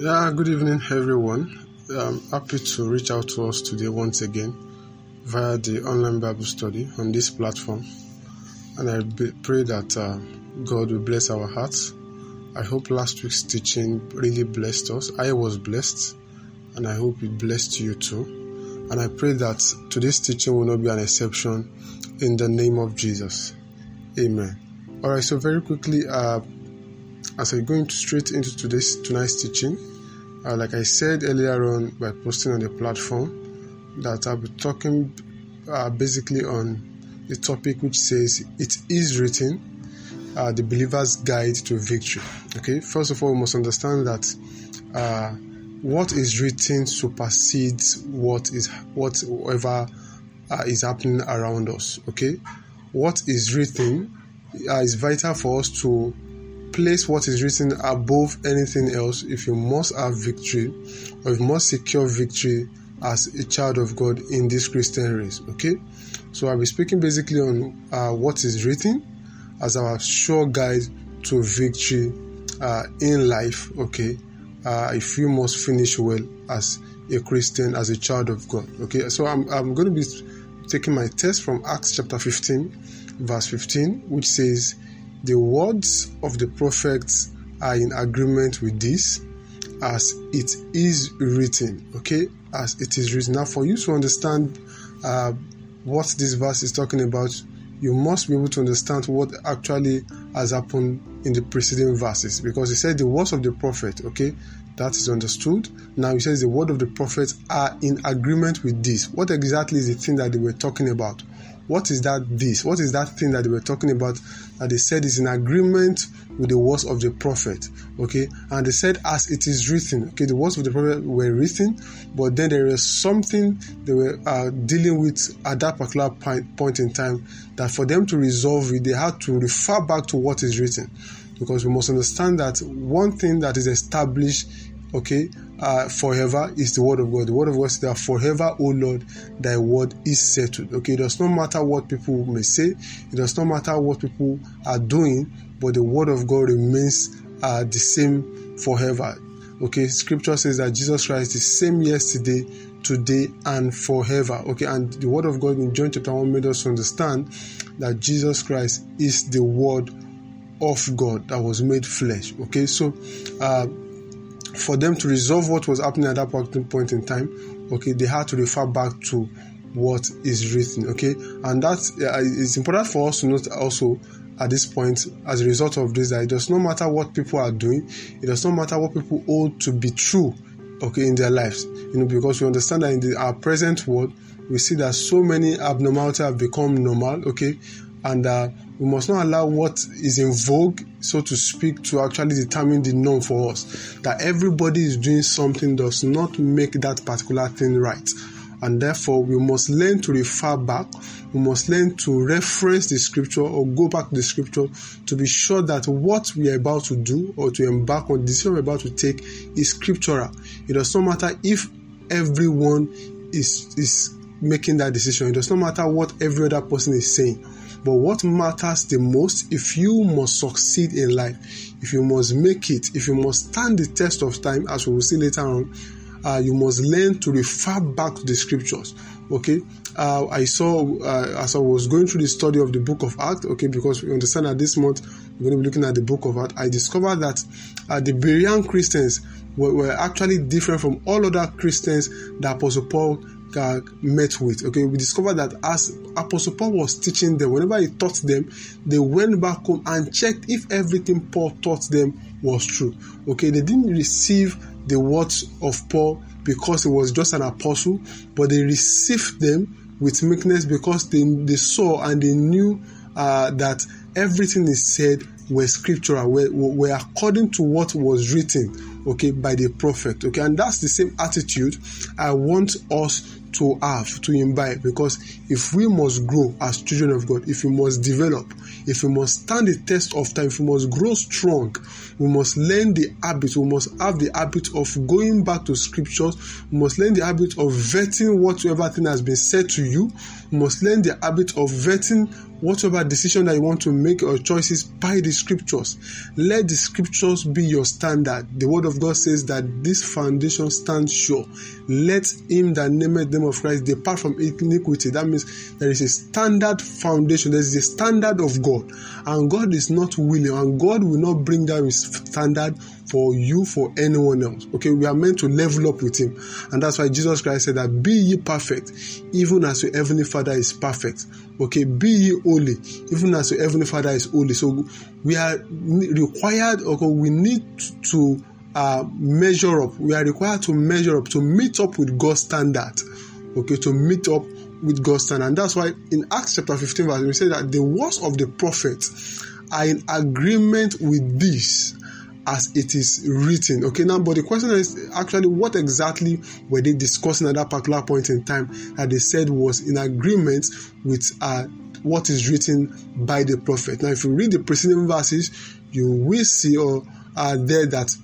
Yeah, good evening, everyone. I'm happy to reach out to us today once again via the online Bible study on this platform. And I pray that uh, God will bless our hearts. I hope last week's teaching really blessed us. I was blessed, and I hope it blessed you too. And I pray that today's teaching will not be an exception in the name of Jesus. Amen. All right, so very quickly, uh, as I go straight into today's tonight's teaching, uh, like I said earlier on by posting on the platform, that I'll be talking uh, basically on the topic which says it is written, uh, the believer's guide to victory. Okay, first of all, we must understand that uh, what is written supersedes what is whatever uh, is happening around us. Okay, what is written uh, is vital for us to place what is written above anything else if you must have victory or if you must secure victory as a child of God in this Christian race. Okay, so I'll be speaking basically on uh, what is written as our sure guide to victory uh, in life. Okay, uh, if you must finish well as a Christian, as a child of God. Okay, so I'm, I'm going to be taking my test from Acts chapter 15, verse 15, which says, the words of the prophets are in agreement with this as it is written. Okay, as it is written. Now, for you to understand uh, what this verse is talking about, you must be able to understand what actually has happened in the preceding verses because he said the words of the prophet. Okay, that is understood. Now he says the word of the prophets are in agreement with this. What exactly is the thing that they were talking about? What is that this? What is that thing that they were talking about that they said is in agreement with the words of the prophet okay? And they said as it is written okay? The words of the prophet were written but then there is something they were uh, dealing with at that particular point in time that for them to resolve it they had to refer back to what is written. Because we must understand that one thing that is established okay uh, forever is the word of God. The word of God says that forever, O Lord, thy word is settled. Okay, it does not matter what people may say, it does not matter what people are doing, but the word of God remains uh, the same forever. Okay, scripture says that Jesus Christ is the same yesterday, today, and forever. Okay, and the word of God in John chapter 1 made us understand that Jesus Christ is the word of God that was made flesh. Okay, so uh, for them to resolve what was happening at that point in time, okay, they had to refer back to what is written, okay, and that uh, is important for us to note also at this point as a result of this that it does not matter what people are doing, it does not matter what people hold to be true, okay, in their lives, you know, because we understand that in the, our present world, we see that so many abnormalities have become normal, okay, and uh, we must not allow what is in vogue, so to speak, to actually determine the norm for us. That everybody is doing something does not make that particular thing right. And therefore, we must learn to refer back. We must learn to reference the scripture or go back to the scripture to be sure that what we are about to do or to embark on, the decision we're about to take is scriptural. It does not matter if everyone is, is making that decision. It does not matter what every other person is saying but what matters the most, if you must succeed in life, if you must make it, if you must stand the test of time, as we will see later on, uh, you must learn to refer back to the scriptures. Okay, uh, I saw uh, as I was going through the study of the book of Acts. Okay, because we understand that this month we're going to be looking at the book of Acts. I discovered that uh, the Berean Christians were, were actually different from all other Christians that Apostle Paul uh, met with. Okay, we discovered that as Apostle Paul was teaching them, whenever he taught them, they went back home and checked if everything Paul taught them was true. Okay, they didn't receive the words of Paul because he was just an apostle, but they received them with meekness because they, they saw and they knew uh, that everything he said were scriptural, were, were according to what was written, okay, by the prophet, okay, and that's the same attitude I want us to have, to imbibe. Because if we must grow as children of God, if we must develop, if we must stand the test of time, if we must grow strong, we must learn the habit, we must have the habit of going back to scriptures, we must learn the habit of vetting whatever thing has been said to you, we must learn the habit of vetting whatever decision that you want to make or choices by the scriptures. Let the scriptures be your standard, the word of God says that this foundation stands sure. Let him that nameth the name of Christ depart from iniquity. That means there is a standard foundation, there is a standard of God, and God is not willing, and God will not bring down his standard for you, for anyone else. Okay, we are meant to level up with him, and that's why Jesus Christ said that be ye perfect, even as your heavenly Father is perfect. Okay, be ye holy, even as your heavenly Father is holy. So we are required, okay, we need to uh, measure up. We are required to measure up to meet up with God's standard. Okay, to meet up with God's standard. And that's why in Acts chapter 15, verse we say that the words of the prophets are in agreement with this as it is written. Okay, now, but the question is actually what exactly were they discussing at that particular point in time that they said was in agreement with uh, what is written by the prophet. Now, if you read the preceding verses, you will see or uh, there that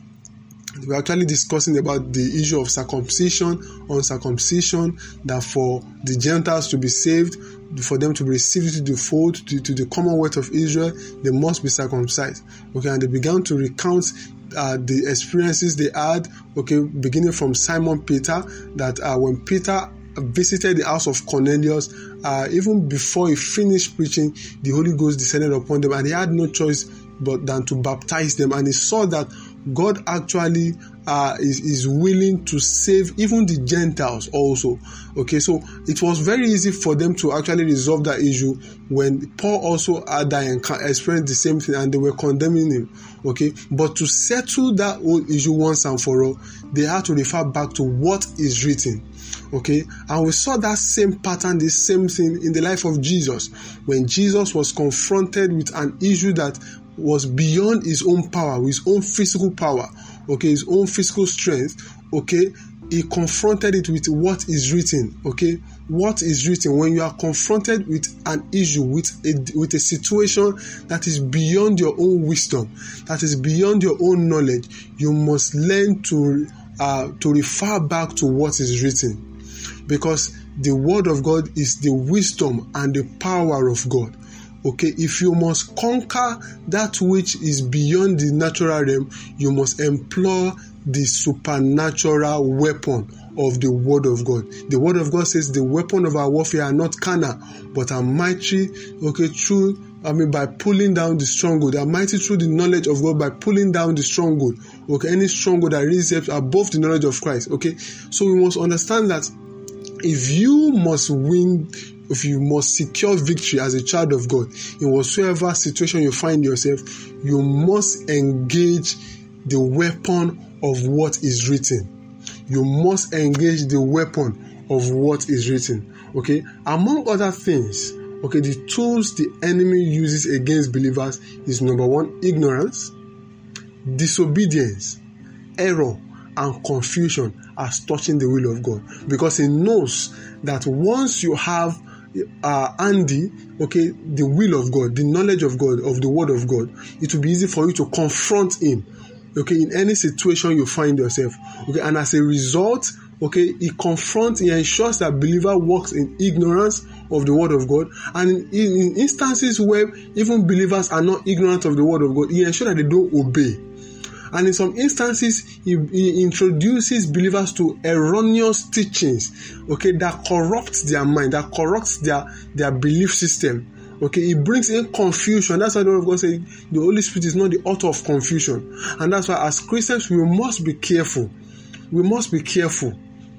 we're actually discussing about the issue of circumcision, uncircumcision, that for the Gentiles to be saved, for them to be received to the fold, to, to the commonwealth of Israel, they must be circumcised. Okay, and they began to recount uh, the experiences they had, okay, beginning from Simon Peter, that uh, when Peter visited the house of Cornelius, uh, even before he finished preaching, the Holy Ghost descended upon them, and he had no choice but than to baptize them. And he saw that God actually uh, is, is willing to save even the Gentiles also. Okay, so it was very easy for them to actually resolve that issue when Paul also had that experienced the same thing and they were condemning him. Okay, but to settle that whole issue once and for all, they had to refer back to what is written. Okay, and we saw that same pattern, the same thing in the life of Jesus when Jesus was confronted with an issue that was beyond his own power, his own physical power, okay, his own physical strength, okay, he confronted it with what is written, okay, what is written? When you are confronted with an issue, with a, with a situation that is beyond your own wisdom, that is beyond your own knowledge, you must learn to uh, to refer back to what is written, because the word of God is the wisdom and the power of God okay if you must conquer that which is beyond the natural realm you must employ the supernatural weapon of the word of god the word of god says the weapon of our warfare are not carnal but are mighty okay through I mean, by pulling down the stronghold, are mighty through the knowledge of God by pulling down the stronghold. Okay, any stronghold that raises above the knowledge of Christ. Okay, so we must understand that if you must win if you must secure victory as a child of God in whatsoever situation you find yourself, you must engage the weapon of what is written. You must engage the weapon of what is written. Okay, among other things, okay, the tools the enemy uses against believers is number one, ignorance, disobedience, error, and confusion as touching the will of God because he knows that once you have uh, Andy, okay, the will of God, the knowledge of God, of the word of God, it will be easy for you to confront Him, okay, in any situation you find yourself, okay, and as a result, okay, He confronts, He ensures that believer walks in ignorance of the word of God, and in, in instances where even believers are not ignorant of the word of God, He ensures that they don't obey. And in some instances, he, he introduces believers to erroneous teachings, okay, that corrupts their mind, that corrupts their, their belief system. Okay, it brings in confusion. That's why the word of God says the Holy Spirit is not the author of confusion. And that's why as Christians we must be careful. We must be careful.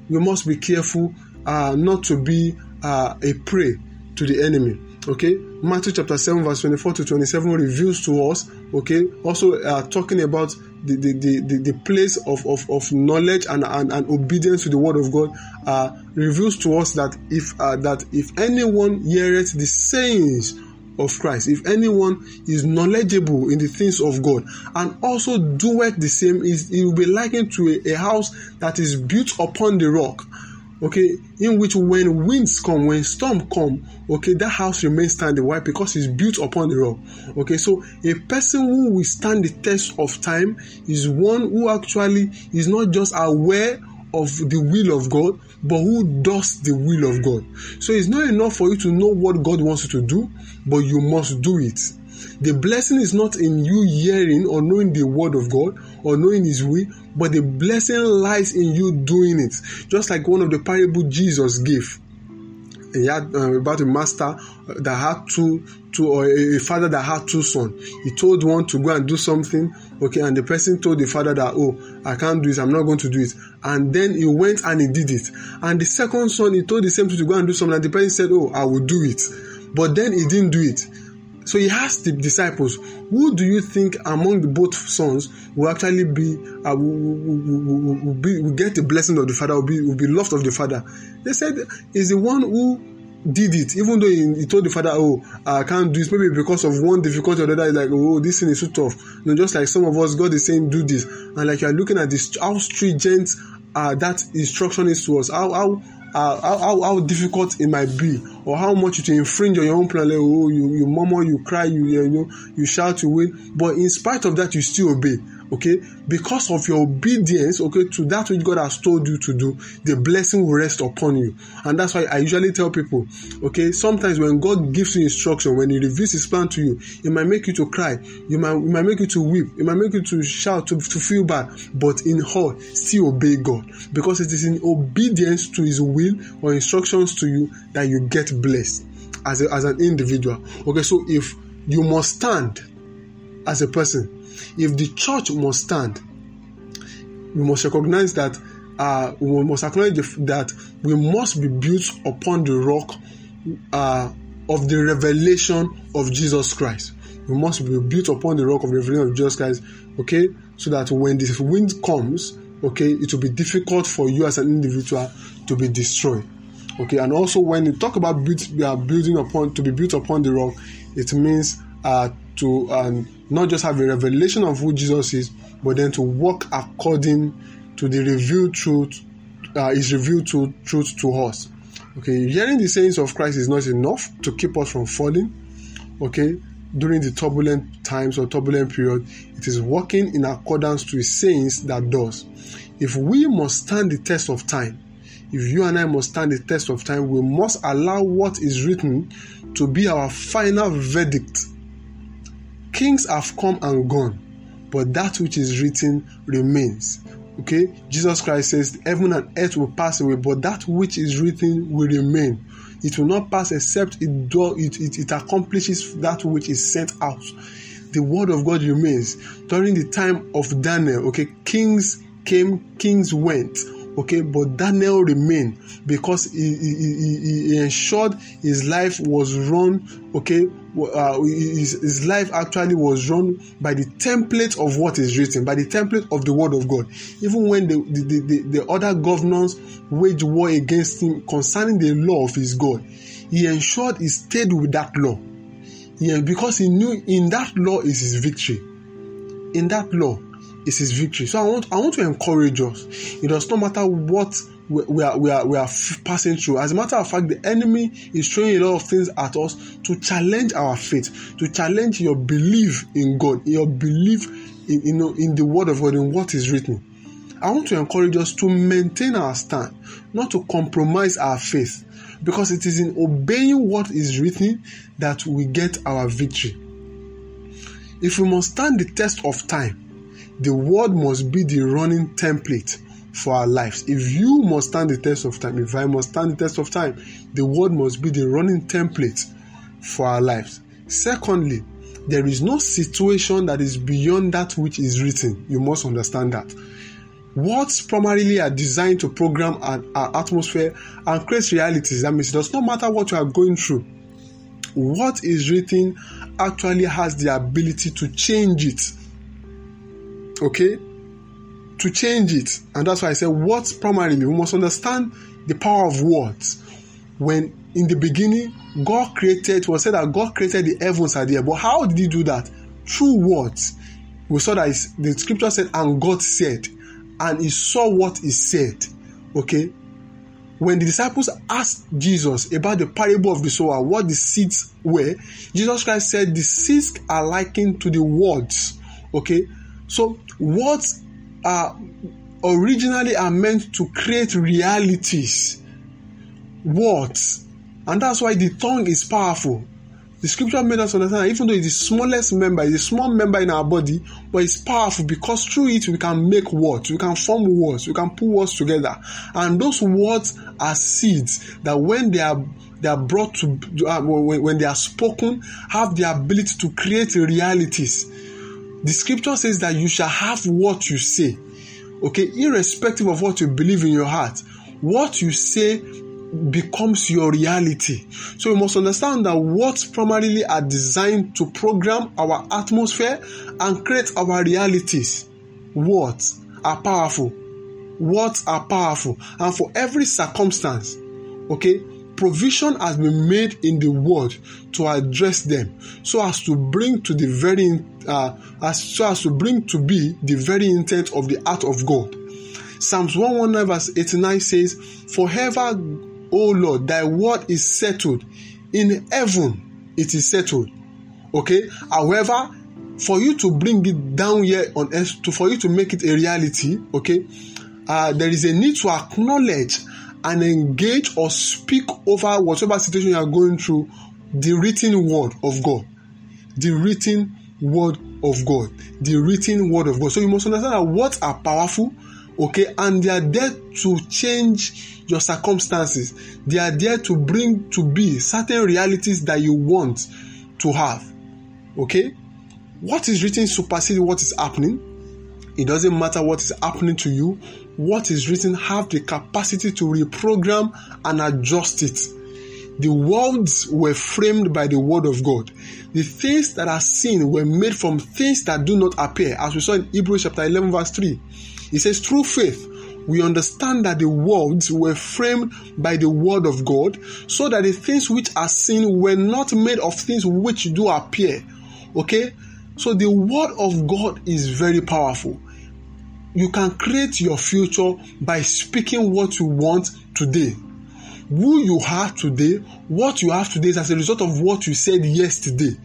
We must be careful uh, not to be uh, a prey to the enemy. Okay, Matthew chapter 7, verse 24 to 27 reveals to us, okay, also uh, talking about the, the, the, the, place of, of, of knowledge and, and, and obedience to the word of God, uh, reveals to us that if uh, that if anyone heareth the sayings of Christ, if anyone is knowledgeable in the things of God and also doeth the same, is it will be likened to a, a house that is built upon the rock okay in which when winds come when storm come okay that house remains standing why because it's built upon the rock okay so a person who will stand the test of time is one who actually is not just aware of the will of God, but who does the will of God. So it's not enough for you to know what God wants you to do, but you must do it. The blessing is not in you hearing or knowing the word of God or knowing His will, but the blessing lies in you doing it. Just like one of the parable Jesus gave. He had uh, about a master that had two, two or a father that had two sons. He told one to go and do something, okay, and the person told the father that, oh, I can't do it, I'm not going to do it. And then he went and he did it. And the second son, he told the same to go and do something, and the person said, oh, I will do it. But then he didn't do it. So he asked the disciples, Who do you think among the both sons will actually be, uh, will, will, will, be, will get the blessing of the Father, will be, will be loved of the Father? They said, Is the one who did it, even though he, he, told the father, Oh, I can't do this, maybe because of one difficulty or the other, like, Oh, this thing is too tough. You know, just like some of us, God is saying, Do this. And like you are looking at this, how stringent uh, that instruction is to us, how, how uh, how, how difficult it might be or how much you infringe on your own plan like oh you you murmur you cry you you know you shout you win but in spite of that you still obey okay? Because of your obedience okay to that which god has told you to do the blessing will rest upon you. And that's why i usually tell people okay sometimes when god gives you instruction when he reveals his plan to you it might make you to cry you might, it might make you to weep it might make you to shout to, to feel bad but in all still obey god. Because it is in obedience to his will or instructions to you that you get blessed as, a, as an individual. Okay so if you must stand as a person if the church must stand, we must recognize that uh, we must acknowledge that we must be built upon the rock uh, of the revelation of Jesus Christ. We must be built upon the rock of the revelation of Jesus Christ, okay? So that when the wind comes, okay, it will be difficult for you as an individual to be destroyed. Okay, and also when you talk about build, building upon to be built upon the rock, it means uh, to um, not just have a revelation of who Jesus is, but then to walk according to the revealed truth, uh, is revealed to, truth to us. Okay, hearing the sayings of Christ is not enough to keep us from falling. Okay, during the turbulent times or turbulent period, it is walking in accordance to his sayings that does. If we must stand the test of time, if you and I must stand the test of time, we must allow what is written to be our final verdict Kings have come and gone, but that which is written remains. Okay, Jesus Christ says, Heaven and earth will pass away, but that which is written will remain. It will not pass except it, do, it, it, it accomplishes that which is sent out. The word of God remains. During the time of Daniel, okay, kings came, kings went okay but daniel remained because he, he, he, he ensured his life was run okay uh, his, his life actually was run by the template of what is written by the template of the word of god. Even when the the, the, the other governors wage war against him concerning the law of his god he ensured he stayed with that law. Yeah, because he knew in that law is his victory. In that law is his victory. So I want I want to encourage us. It does not matter what we, we are we are we are passing through. As a matter of fact, the enemy is throwing a lot of things at us to challenge our faith, to challenge your belief in God, your belief in you know in the word of God, in what is written. I want to encourage us to maintain our stand, not to compromise our faith, because it is in obeying what is written that we get our victory. If we must stand the test of time, the word must be the running template for our lives. If you must stand the test of time, if I must stand the test of time, the word must be the running template for our lives. Secondly, there is no situation that is beyond that which is written. You must understand that. Words primarily are designed to program our, our atmosphere and create realities. That means it does not matter what you are going through. What is written actually has the ability to change it okay, to change it. And that's why I said, what primarily we must understand the power of words. When in the beginning, God created, was said that God created the heavens and the earth. But how did He do that? Through words. We saw that the scripture said, and God said, and He saw what He said. Okay, when the disciples asked Jesus about the parable of the sower, what the seeds were, Jesus Christ said the seeds are likened to the words. Okay, so words are originally are meant to create realities. Words. And that's why the tongue is powerful. The scripture made us understand even though it's the smallest member, it's a small member in our body, but it's powerful because through it we can make words, we can form words, we can put words together. And those words are seeds that when they are they are brought to uh, when, when they are spoken, have the ability to create realities. The scripture says that you shall have what you say. Okay, irrespective of what you believe in your heart, what you say becomes your reality. So you must understand that words primarily are designed to program our atmosphere and create our realities. Words are powerful. Words are powerful. And for every circumstance, okay, provision has been made in the word to address them so as to bring to the very uh, as so as to bring to be the very intent of the heart of God. Psalms 119 verse 89 says, Forever O Lord, thy word is settled. In heaven, it is settled. Okay? However, for you to bring it down here on earth, to, for you to make it a reality, okay, uh, there is a need to acknowledge and engage or speak over whatever situation you are going through the written word of God. The written word of God. The written word of God. So you must understand that words are powerful, okay, and they are there to change your circumstances. They are there to bring to be certain realities that you want to have. Okay? What is written supersedes what is happening. It doesn't matter what is happening to you. What is written have the capacity to reprogram and adjust it. The worlds were framed by the word of God. The things that are seen were made from things that do not appear, as we saw in Hebrews chapter 11, verse 3. It says, through faith, we understand that the worlds were framed by the word of God, so that the things which are seen were not made of things which do appear. Okay? So the word of God is very powerful. You can create your future by speaking what you want today. Who you are today, what you have today is as a result of what you said yesterday.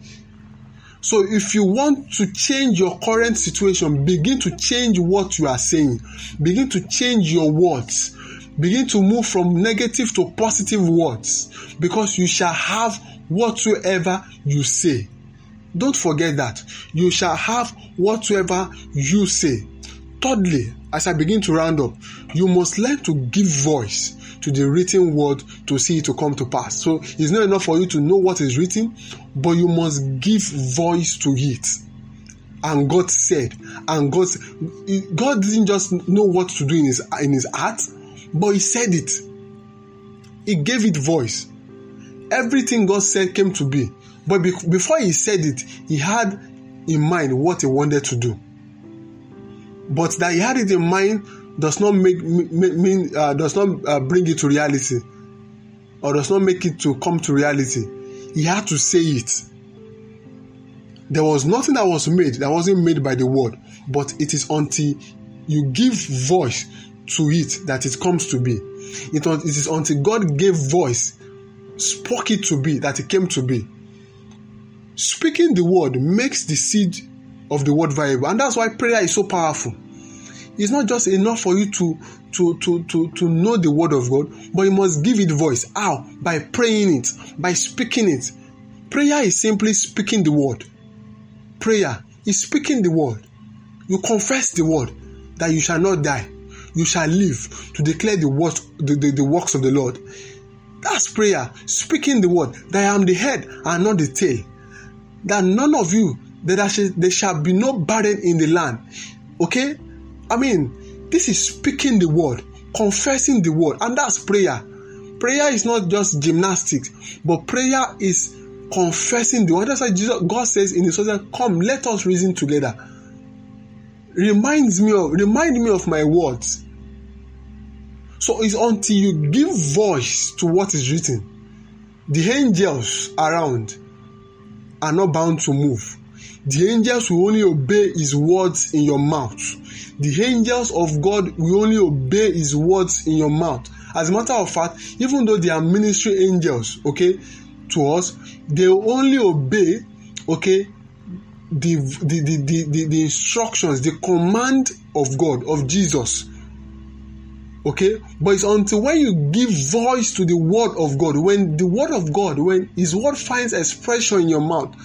So if you want to change your current situation, begin to change what you are saying. Begin to change your words. Begin to move from negative to positive words because you shall have whatsoever you say. Don't forget that. You shall have whatsoever you say. Thirdly, as I begin to round up, you must learn to give voice to the written word to see it to come to pass. So it's not enough for you to know what is written, but you must give voice to it. And God said, and God, God didn't just know what to do in his in his heart, but He said it. He gave it voice. Everything God said came to be, but be, before He said it, He had in mind what He wanted to do. But that He had it in mind does not make mean uh, does not uh, bring it to reality. Or does not make it to come to reality. He had to say it. There was nothing that was made that wasn't made by the word. But it is until you give voice to it that it comes to be. It, it is until god gave voice spoke it to be that it came to be. Speaking the word makes the seed of the word viable and that's why prayer is so powerful. It's not just enough for you to to to to to know the word of god but you must give it voice. How? By praying it by speaking it. Prayer is simply speaking the word. Prayer is speaking the word. You confess the word that you shall not die. You shall live to declare the word the, the, the works of the lord. That's prayer. Speaking the word that i am the head and not the tail. That none of you that there shall, be no burden in the land okay I mean, this is speaking the word, confessing the word, and that's prayer. Prayer is not just gymnastics, but prayer is confessing the word. That's why Jesus, God says in His word, "Come, let us reason together." Reminds me of remind me of my words. So it's until you give voice to what is written, the angels around are not bound to move. The angels will only obey His words in your mouth. The angels of God will only obey His words in your mouth. As a matter of fact, even though they are ministry angels, okay, to us, they will only obey, okay, the, the, the, the, the, instructions, the command of God, of Jesus. Okay, but it's until when you give voice to the word of God, when the word of God, when His word finds expression in your mouth,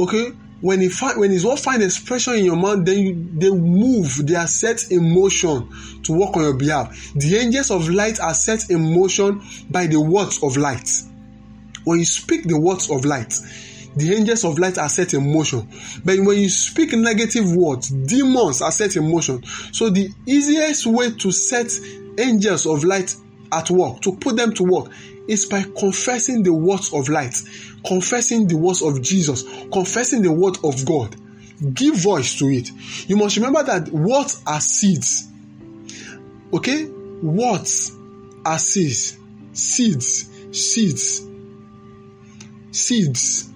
okay, when he find when his word find expression in your mouth, then you, they move, they are set in motion to work on your behalf. The angels of light are set in motion by the words of light. When you speak the words of light, the angels of light are set in motion. But when you speak negative words, demons are set in motion. So the easiest way to set angels of light at work, to put them to work, is by confessing the words of light, confessing the words of Jesus, confessing the word of God. Give voice to it. You must remember that words are seeds. Okay? Words are seeds. Seeds. Seeds. Seeds.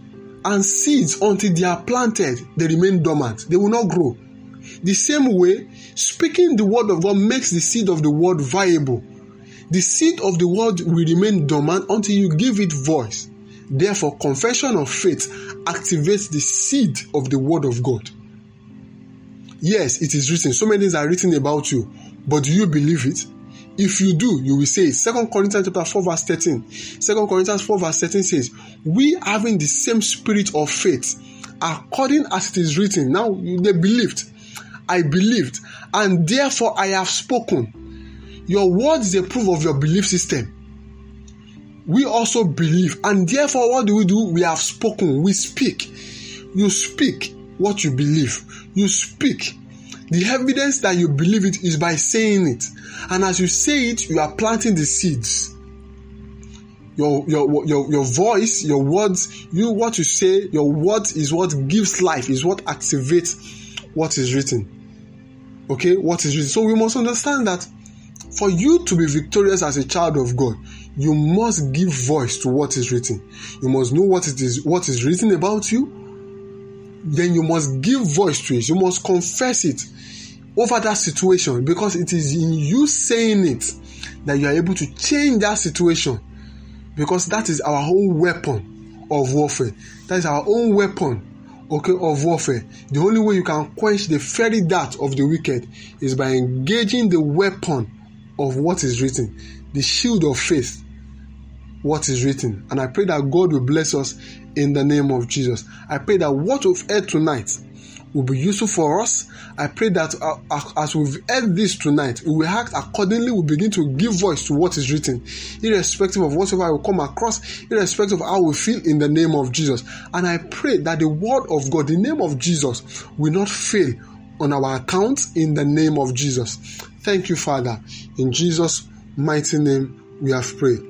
And seeds, until they are planted, they remain dormant. They will not grow. The same way, speaking the word of God makes the seed of the word viable the seed of the word will remain dormant until you give it voice. Therefore, confession of faith activates the seed of the word of God. Yes, it is written. So many things are written about you, but do you believe it? If you do, you will say Second Corinthians chapter 4, verse 13. 2 Corinthians 4, verse 13 says, We having the same spirit of faith, according as it is written. Now they believed. I believed, and therefore I have spoken. Your words is a proof of your belief system. We also believe, and therefore, what do we do? We have spoken, we speak. You speak what you believe, you speak. The evidence that you believe it is by saying it, and as you say it, you are planting the seeds. Your, your, your, your voice, your words, you what you say, your words is what gives life, is what activates what is written. Okay, what is written. So we must understand that for you to be victorious as a child of God, you must give voice to what is written. You must know what it is, what is written about you. Then you must give voice to it. You must confess it over that situation because it is in you saying it that you are able to change that situation because that is our own weapon of warfare. That is our own weapon okay of warfare the only way you can quench the fiery dart of the wicked is by engaging the weapon of what is written, the shield of faith, what is written. And I pray that God will bless us in the name of Jesus. I pray that what we've heard tonight will be useful for us. I pray that uh, uh, as we've heard this tonight, we will act accordingly. We begin to give voice to what is written, irrespective of whatever I will come across, irrespective of how we feel in the name of Jesus. And I pray that the word of God, the name of Jesus, will not fail on our account in the name of Jesus. Thank you, Father. In Jesus' mighty name, we have prayed.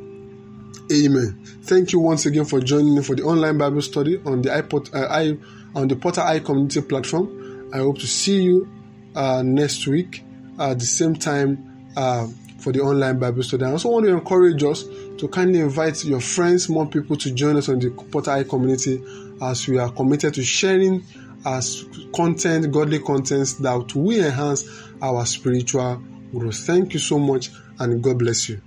Amen. Thank you once again for joining me for the online Bible study on the iPod, uh, I, on the Potter I community platform. I hope to see you uh, next week at the same time uh, for the online Bible study. I also want to encourage us to kindly invite your friends, more people to join us on the Potter I community as we are committed to sharing as content, godly contents that will enhance our spiritual growth. Thank you so much, and God bless you.